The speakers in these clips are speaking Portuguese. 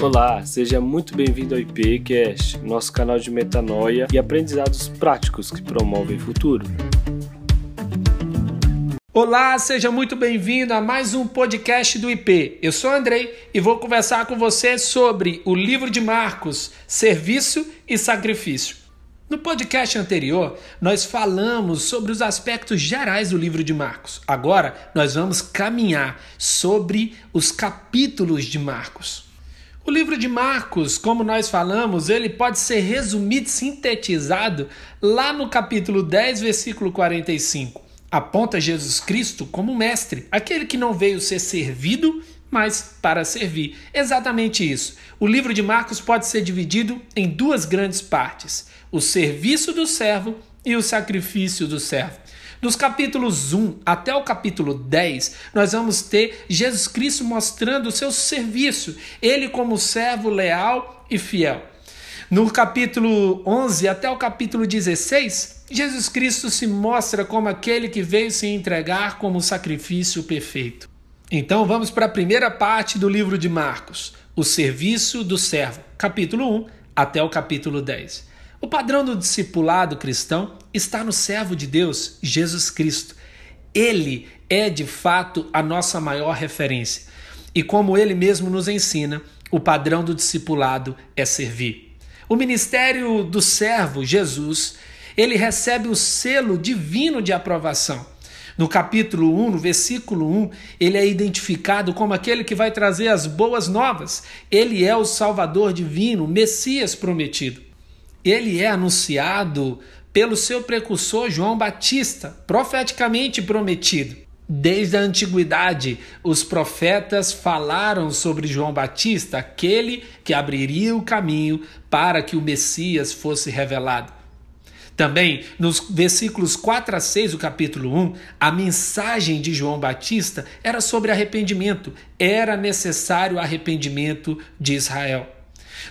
Olá, seja muito bem-vindo ao IPCast, nosso canal de metanoia e aprendizados práticos que promovem futuro. Olá, seja muito bem-vindo a mais um podcast do IP. Eu sou Andrei e vou conversar com você sobre o livro de Marcos, Serviço e Sacrifício. No podcast anterior, nós falamos sobre os aspectos gerais do livro de Marcos. Agora, nós vamos caminhar sobre os capítulos de Marcos. O livro de Marcos, como nós falamos, ele pode ser resumido, sintetizado lá no capítulo 10, versículo 45. Aponta Jesus Cristo como mestre, aquele que não veio ser servido, mas para servir. Exatamente isso. O livro de Marcos pode ser dividido em duas grandes partes: o serviço do servo e o sacrifício do servo. Dos capítulos 1 até o capítulo 10, nós vamos ter Jesus Cristo mostrando o seu serviço, ele como servo leal e fiel. No capítulo 11 até o capítulo 16, Jesus Cristo se mostra como aquele que veio se entregar como sacrifício perfeito. Então vamos para a primeira parte do livro de Marcos, o serviço do servo, capítulo 1 até o capítulo 10. O padrão do discipulado cristão está no servo de Deus, Jesus Cristo. Ele é de fato a nossa maior referência. E como ele mesmo nos ensina, o padrão do discipulado é servir. O ministério do servo, Jesus, ele recebe o selo divino de aprovação. No capítulo 1, no versículo 1, ele é identificado como aquele que vai trazer as boas novas. Ele é o Salvador divino, o Messias prometido ele é anunciado pelo seu precursor João Batista, profeticamente prometido. Desde a antiguidade, os profetas falaram sobre João Batista, aquele que abriria o caminho para que o Messias fosse revelado. Também, nos versículos 4 a 6 do capítulo 1, a mensagem de João Batista era sobre arrependimento. Era necessário arrependimento de Israel.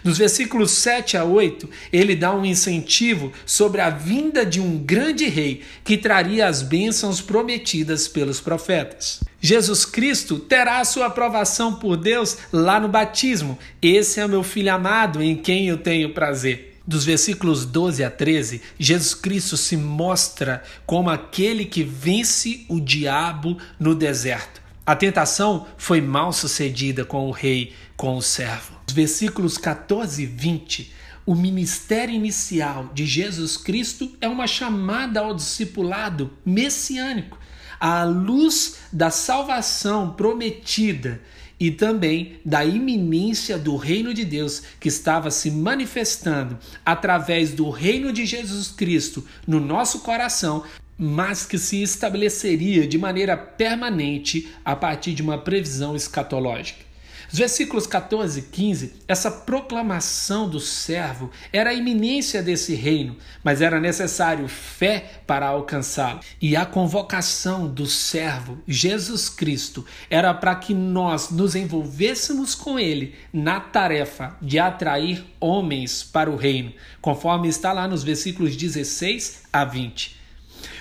Nos versículos 7 a 8, ele dá um incentivo sobre a vinda de um grande rei que traria as bênçãos prometidas pelos profetas. Jesus Cristo terá sua aprovação por Deus lá no batismo. Esse é meu filho amado em quem eu tenho prazer. Dos versículos 12 a 13, Jesus Cristo se mostra como aquele que vence o diabo no deserto. A tentação foi mal sucedida com o rei, com o servo. Os versículos 14 e 20, o ministério inicial de Jesus Cristo é uma chamada ao discipulado messiânico, à luz da salvação prometida e também da iminência do reino de Deus que estava se manifestando através do reino de Jesus Cristo no nosso coração, mas que se estabeleceria de maneira permanente a partir de uma previsão escatológica. Os versículos 14 e 15, essa proclamação do servo era a iminência desse reino, mas era necessário fé para alcançá-lo. E a convocação do servo, Jesus Cristo, era para que nós nos envolvêssemos com ele na tarefa de atrair homens para o reino, conforme está lá nos versículos 16 a 20.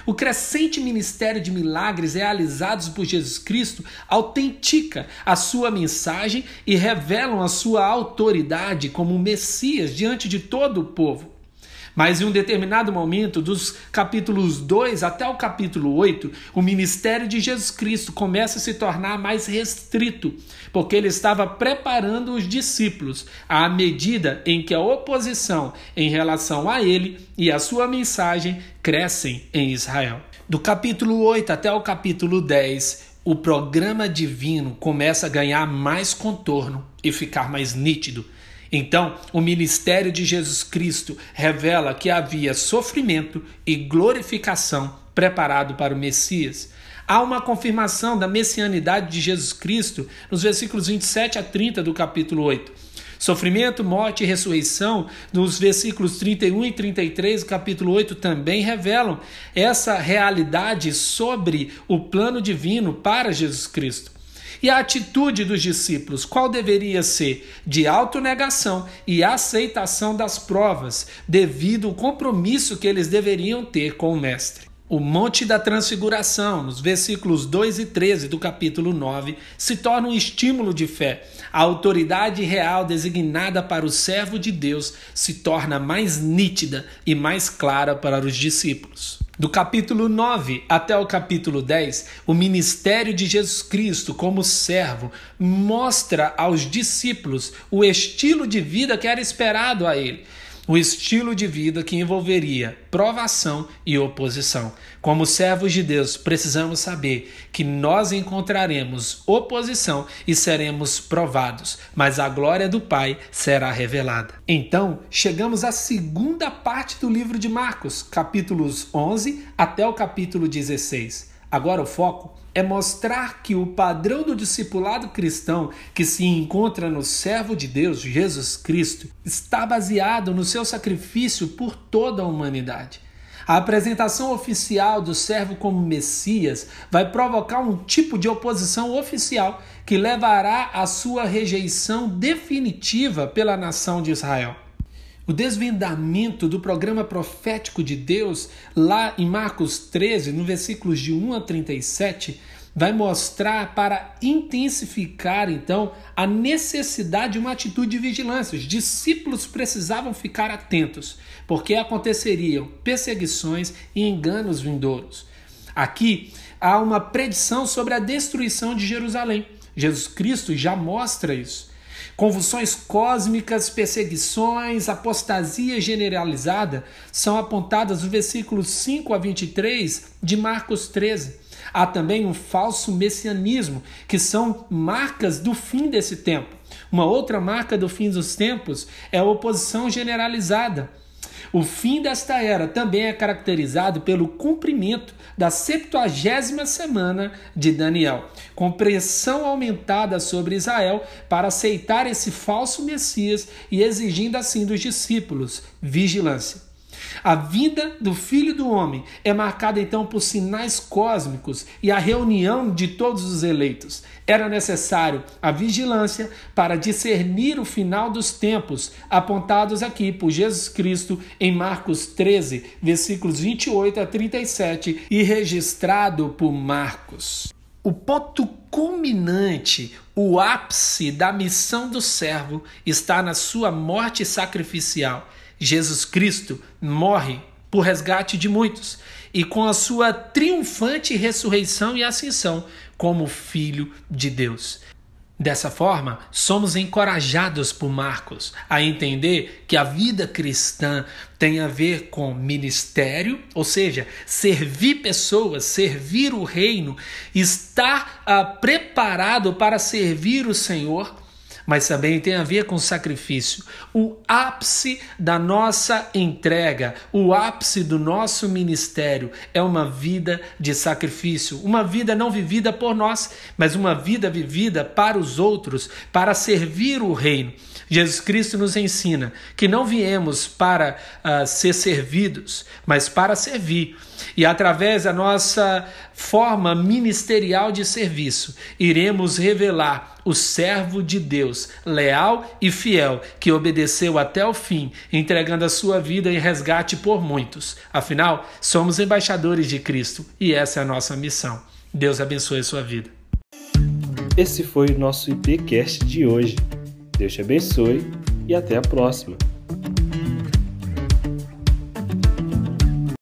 O crescente ministério de milagres realizados por Jesus Cristo autentica a sua mensagem e revelam a sua autoridade como Messias diante de todo o povo. Mas em um determinado momento, dos capítulos 2 até o capítulo 8, o ministério de Jesus Cristo começa a se tornar mais restrito, porque ele estava preparando os discípulos à medida em que a oposição em relação a ele e a sua mensagem crescem em Israel. Do capítulo 8 até o capítulo 10, o programa divino começa a ganhar mais contorno e ficar mais nítido então, o ministério de Jesus Cristo revela que havia sofrimento e glorificação preparado para o Messias. Há uma confirmação da messianidade de Jesus Cristo nos versículos 27 a 30 do capítulo 8. Sofrimento, morte e ressurreição, nos versículos 31 e 33 do capítulo 8, também revelam essa realidade sobre o plano divino para Jesus Cristo. E a atitude dos discípulos, qual deveria ser? De autonegação e aceitação das provas, devido ao compromisso que eles deveriam ter com o Mestre. O Monte da Transfiguração, nos versículos 2 e 13 do capítulo 9, se torna um estímulo de fé. a autoridade real designada para o servo de Deus se torna mais nítida e mais clara para os discípulos. Do capítulo 9 até o capítulo 10, o ministério de Jesus Cristo como servo mostra aos discípulos o estilo de vida que era esperado a ele o estilo de vida que envolveria provação e oposição. Como servos de Deus, precisamos saber que nós encontraremos oposição e seremos provados, mas a glória do Pai será revelada. Então, chegamos à segunda parte do livro de Marcos, capítulos 11 até o capítulo 16. Agora o foco é mostrar que o padrão do discipulado cristão que se encontra no servo de Deus, Jesus Cristo, está baseado no seu sacrifício por toda a humanidade. A apresentação oficial do servo como Messias vai provocar um tipo de oposição oficial que levará à sua rejeição definitiva pela nação de Israel. O desvendamento do programa profético de Deus, lá em Marcos 13, no versículos de 1 a 37, vai mostrar para intensificar então a necessidade de uma atitude de vigilância. Os discípulos precisavam ficar atentos, porque aconteceriam perseguições e enganos vindouros. Aqui há uma predição sobre a destruição de Jerusalém. Jesus Cristo já mostra isso. Convulsões cósmicas, perseguições, apostasia generalizada são apontadas no versículo 5 a 23 de Marcos 13. Há também um falso messianismo, que são marcas do fim desse tempo. Uma outra marca do fim dos tempos é a oposição generalizada. O fim desta era também é caracterizado pelo cumprimento da septuagésima semana de Daniel, com pressão aumentada sobre Israel para aceitar esse falso Messias e exigindo assim dos discípulos vigilância. A vida do Filho do Homem é marcada então por sinais cósmicos e a reunião de todos os eleitos. Era necessário a vigilância para discernir o final dos tempos, apontados aqui por Jesus Cristo em Marcos 13, versículos 28 a 37 e registrado por Marcos. O ponto culminante, o ápice da missão do servo está na sua morte sacrificial Jesus Cristo morre por resgate de muitos e com a sua triunfante ressurreição e ascensão como Filho de Deus. Dessa forma, somos encorajados por Marcos a entender que a vida cristã tem a ver com ministério, ou seja, servir pessoas, servir o reino, estar uh, preparado para servir o Senhor mas também tem a ver com sacrifício. O ápice da nossa entrega, o ápice do nosso ministério é uma vida de sacrifício, uma vida não vivida por nós, mas uma vida vivida para os outros, para servir o reino. Jesus Cristo nos ensina que não viemos para uh, ser servidos, mas para servir. E através da nossa forma ministerial de serviço, iremos revelar o servo de Deus, leal e fiel, que obedeceu até o fim, entregando a sua vida em resgate por muitos. Afinal, somos embaixadores de Cristo e essa é a nossa missão. Deus abençoe a sua vida. Esse foi o nosso IPcast de hoje. Deus te abençoe e até a próxima.